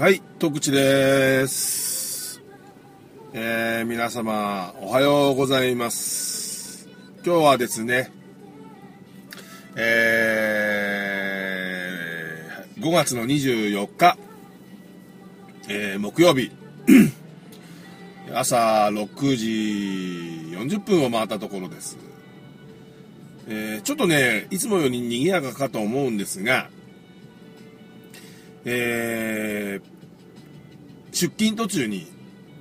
はい、徳地です。えー、皆様、おはようございます。今日はですね、えー、5月の24日、えー、木曜日、朝6時40分を回ったところです。えー、ちょっとね、いつもより賑やかかと思うんですが、えー、出勤途中に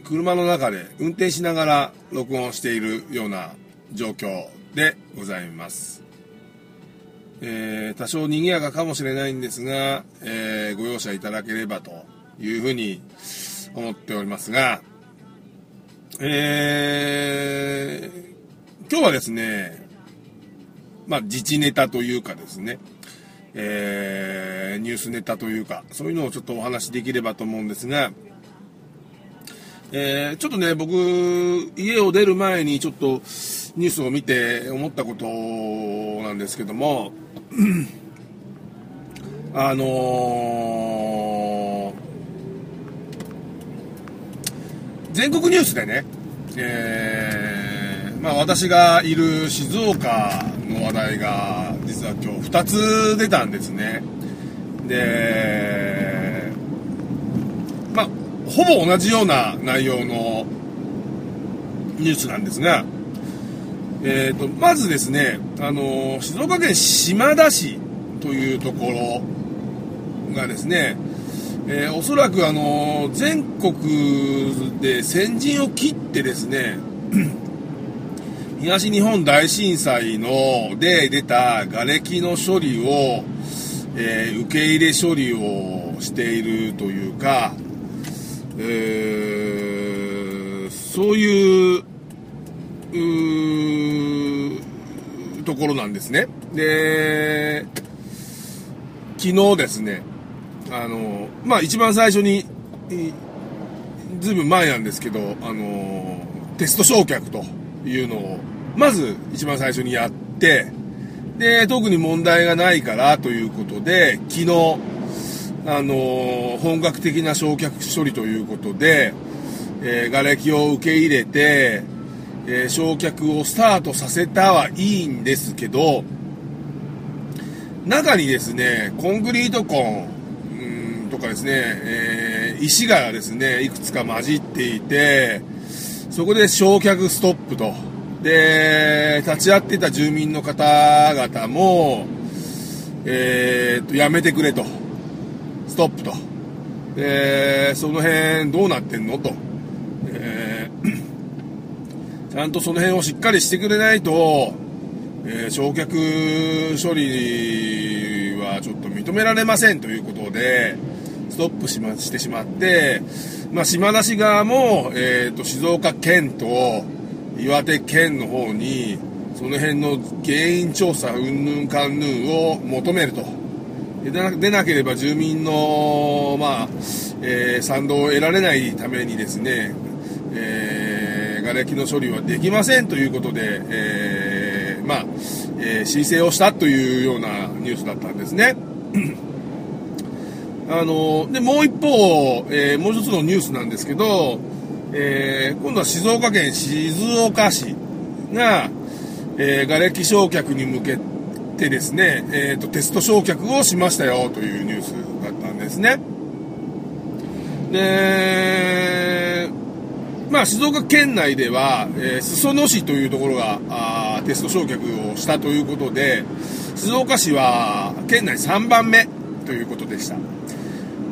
車の中で運転しながら録音しているような状況でございます。えー、多少賑やかかもしれないんですが、えー、ご容赦いただければというふうに思っておりますが、えー、今日はですね、まあ、自治ネタというかですね、えー、ニュースネタというか、そういうのをちょっとお話しできればと思うんですが、えー、ちょっとね、僕、家を出る前にちょっとニュースを見て思ったことなんですけども、あのー、全国ニュースでね、えー、まあ私がいる静岡の話題が実は今日2つ出たんですね。で、まあ、ほぼ同じような内容のニュースなんですが、えーと、まずですね、あの、静岡県島田市というところがですね、えー、おそらくあの、全国で先陣を切ってですね、東日本大震災ので出た瓦礫の処理を、えー、受け入れ処理をしているというか、えー、そういううところなんですね。で、昨日ですね、あの、まあ、一番最初に、ずいぶん前なんですけど、あの、テスト焼却というのを、まず一番最初にやって、で、特に問題がないからということで、昨日、あの、本格的な焼却処理ということで、えー、瓦礫を受け入れて、えー、焼却をスタートさせたはいいんですけど、中にですね、コンクリートコンとかですね、えー、石がですね、いくつか混じっていて、そこで焼却ストップと。で、立ち会ってた住民の方々も、えー、と、やめてくれと。ストップと。で、その辺どうなってんのと。えー、ちゃんとその辺をしっかりしてくれないと、えー、焼却処理はちょっと認められませんということで、ストップし,、ま、してしまって、まあ、島田市側も、えーと、静岡県と岩手県の方に、その辺の原因調査、うんぬんかんぬんを求めると。でなでなければ住民の、まあえー、賛同を得られないためにですね、えー、瓦礫の処理はできませんということで、えー、まあ、えー、申請をしたというようなニュースだったんですね。あのでもう一方、えー、もう一つのニュースなんですけど、えー、今度は静岡県静岡市が、えー、瓦礫焼却に向けてですね、えーと、テスト焼却をしましたよというニュースだったんですね。で、まあ、静岡県内では、えー、裾野市というところがあテスト焼却をしたということで、静岡市は県内3番目ということでした。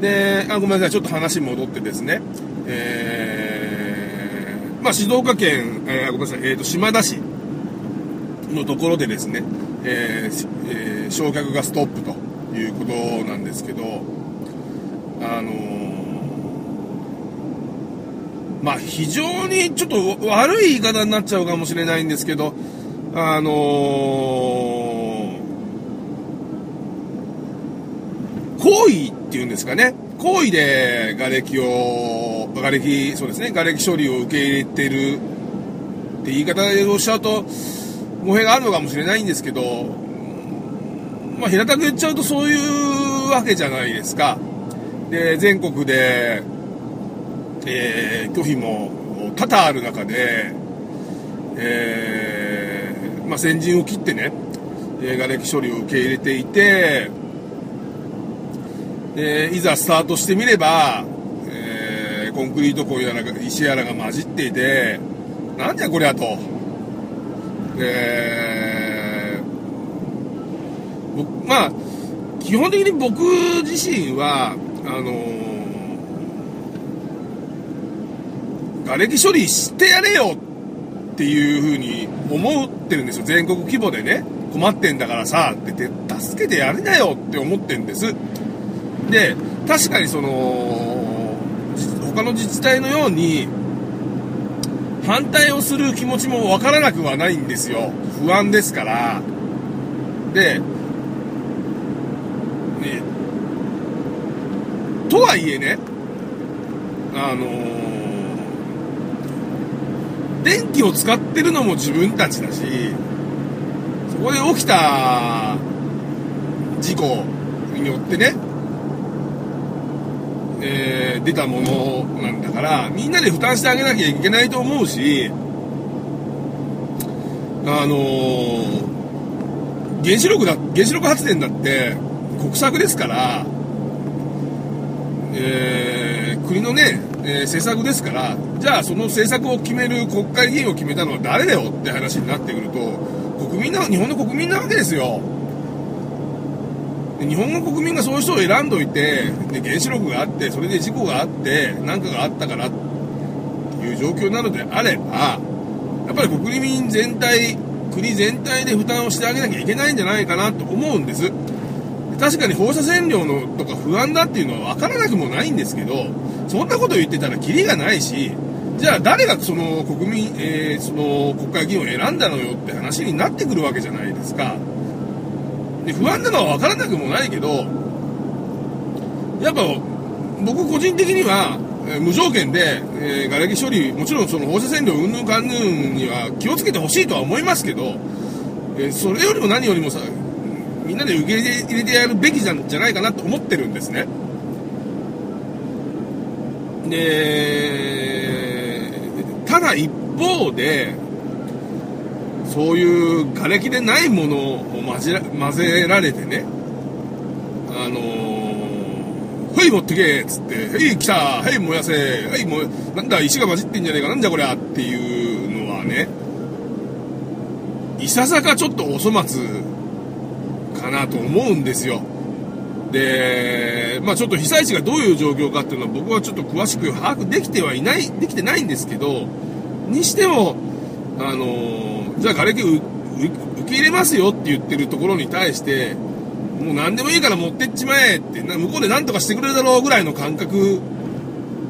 で、あごめんなさい、ちょっと話戻ってですね、えー、まあ、静岡県、えー、ごめんなさい、えーと、島田市のところでですね、えーえー、焼却がストップということなんですけど、あのー、まあ、非常にちょっと悪い言い方になっちゃうかもしれないんですけど、あのー、行為っていうんですかね、行為で瓦礫を、瓦礫、そうですね、瓦礫処理を受け入れてるって言い方でおっしゃると、語弊があるのかもしれないんですけど、まあ、平たく言っちゃうとそういうわけじゃないですか。で、全国で、えー、拒否も多々ある中で、えー、まあ、先陣を切ってね、え瓦礫処理を受け入れていて、えいざスタートしてみれば、えー、コンクリート粉やら石やらが混じっていて、なんじゃこりゃと。えー、僕、まあ、基本的に僕自身は、あのー、瓦礫処理してやれよっていうふうに思ってるんですよ。全国規模でね。困ってんだからさ、って言って、助けてやれなよって思ってるんです。で、確かにその、他の自治体のように、反対をする気持ちもわからなくはないんですよ。不安ですから。で、ね、とはいえね、あのー、電気を使ってるのも自分たちだし、そこで起きた事故によってね、えー、出たものなんだから、みんなで負担してあげなきゃいけないと思うし、あのー、原子力だ、原子力発電だって国策ですから、えー、国のね、えー、政策ですから、じゃあその政策を決める国会議員を決めたのは誰だよって話になってくると、国民な、日本の国民なわけですよ。日本の国民がそういう人を選んどいて、で原子力があって、それで事故があって、何かがあったからっていう状況なのであれば、やっぱり国民全体、国全体で負担をしてあげなきゃいけないんじゃないかなと思うんです。確かに放射線量のとか不安だっていうのは分からなくもないんですけど、そんなこと言ってたらキリがないし、じゃあ誰がその国民、えー、その国会議員を選んだのよって話になってくるわけじゃないですか。で不安なのは分からなくもないけどやっぱ僕個人的には、え無条件で、えー、瓦礫処理もちろんその放射線量うんぬんかんぬんには気をつけてほしいとは思いますけど、えー、それよりも何よりもさみんなで受け入れてやるべきじゃじゃないかなと思ってるんですね。でただ一方でそういう瓦礫でないものを混ぜ混ぜられてね、あのー、はい、持ってけっつって、はい、来たはい、燃やせはい、も、なんだ、石が混じってんじゃねえか、なんじゃこりゃっていうのはね、いささかちょっとお粗末かなと思うんですよ。で、まあちょっと被災地がどういう状況かっていうのは僕はちょっと詳しく把握できてはいない、できてないんですけど、にしても、あのーじゃあ瓦礫受け入れますよって言ってるところに対して、もう何でもいいから持ってっちまえって、向こうで何とかしてくれるだろうぐらいの感覚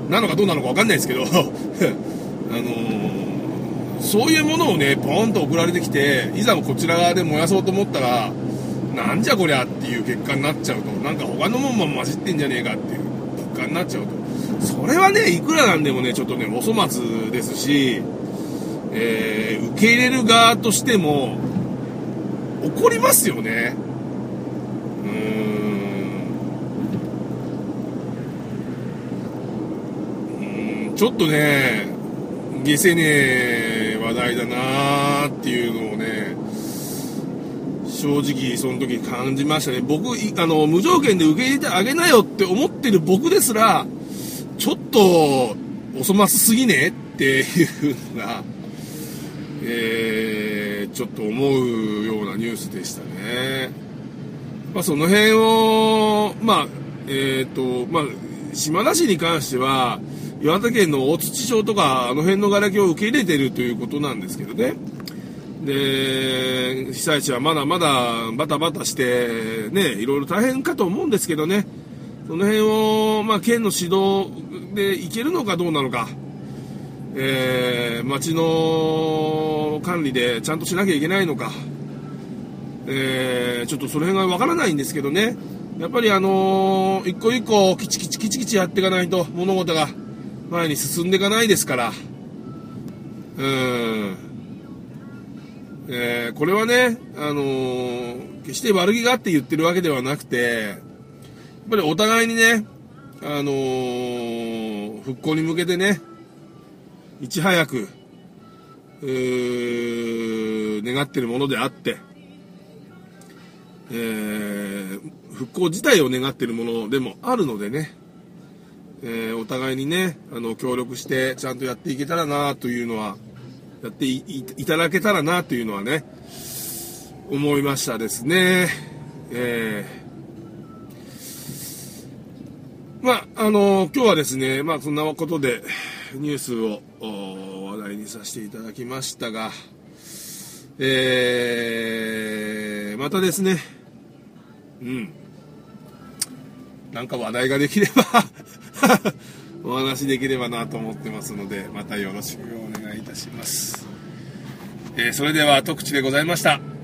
なのかどうなのか分かんないですけど、あのー、そういうものをね、ポーンと送られてきて、いざもこちら側で燃やそうと思ったら、なんじゃこりゃっていう結果になっちゃうと、なんか他のもんも混じってんじゃねえかっていう結果になっちゃうと、それはね、いくらなんでもね、ちょっとね、お粗末ですし、えー、受け入れる側としても怒りますよね。うーん。ちょっとね下せねえ話題だなーっていうのをね正直その時感じましたね。僕あの無条件で受け入れてあげなよって思ってる僕ですらちょっとお粗末すぎねっていうのがえー、ちょっと思うようなニュースでしたね。まあ、その辺を、まあ、えっ、ー、と、まあ、島田市に関しては、岩手県の大槌町とか、あの辺の瓦礫を受け入れてるということなんですけどね。で、被災地はまだまだバタバタして、ね、いろいろ大変かと思うんですけどね。その辺を、まあ、県の指導でいけるのかどうなのか。えー、町の管理でちゃんとしなきゃいけないのか、えー、ちょっとその辺がわからないんですけどね、やっぱりあのー、一個一個きちきちきちきちやっていかないと物事が前に進んでいかないですから、うん、えー、これはね、あのー、決して悪気があって言ってるわけではなくて、やっぱりお互いにね、あのー、復興に向けてね、いち早く、願ってるものであって、えー、復興自体を願ってるものでもあるのでね、えー、お互いにね、あの、協力してちゃんとやっていけたらなというのは、やっていただけたらなというのはね、思いましたですね。えー、まあ、あの今日はですね、まあ、そんなことで、ニュースを話題にさせていただきましたが、えー、またですね、うん。なんか話題ができれば お話できればなと思ってますので、またよろしくお願いいたします。えー、それでは、特地でございました。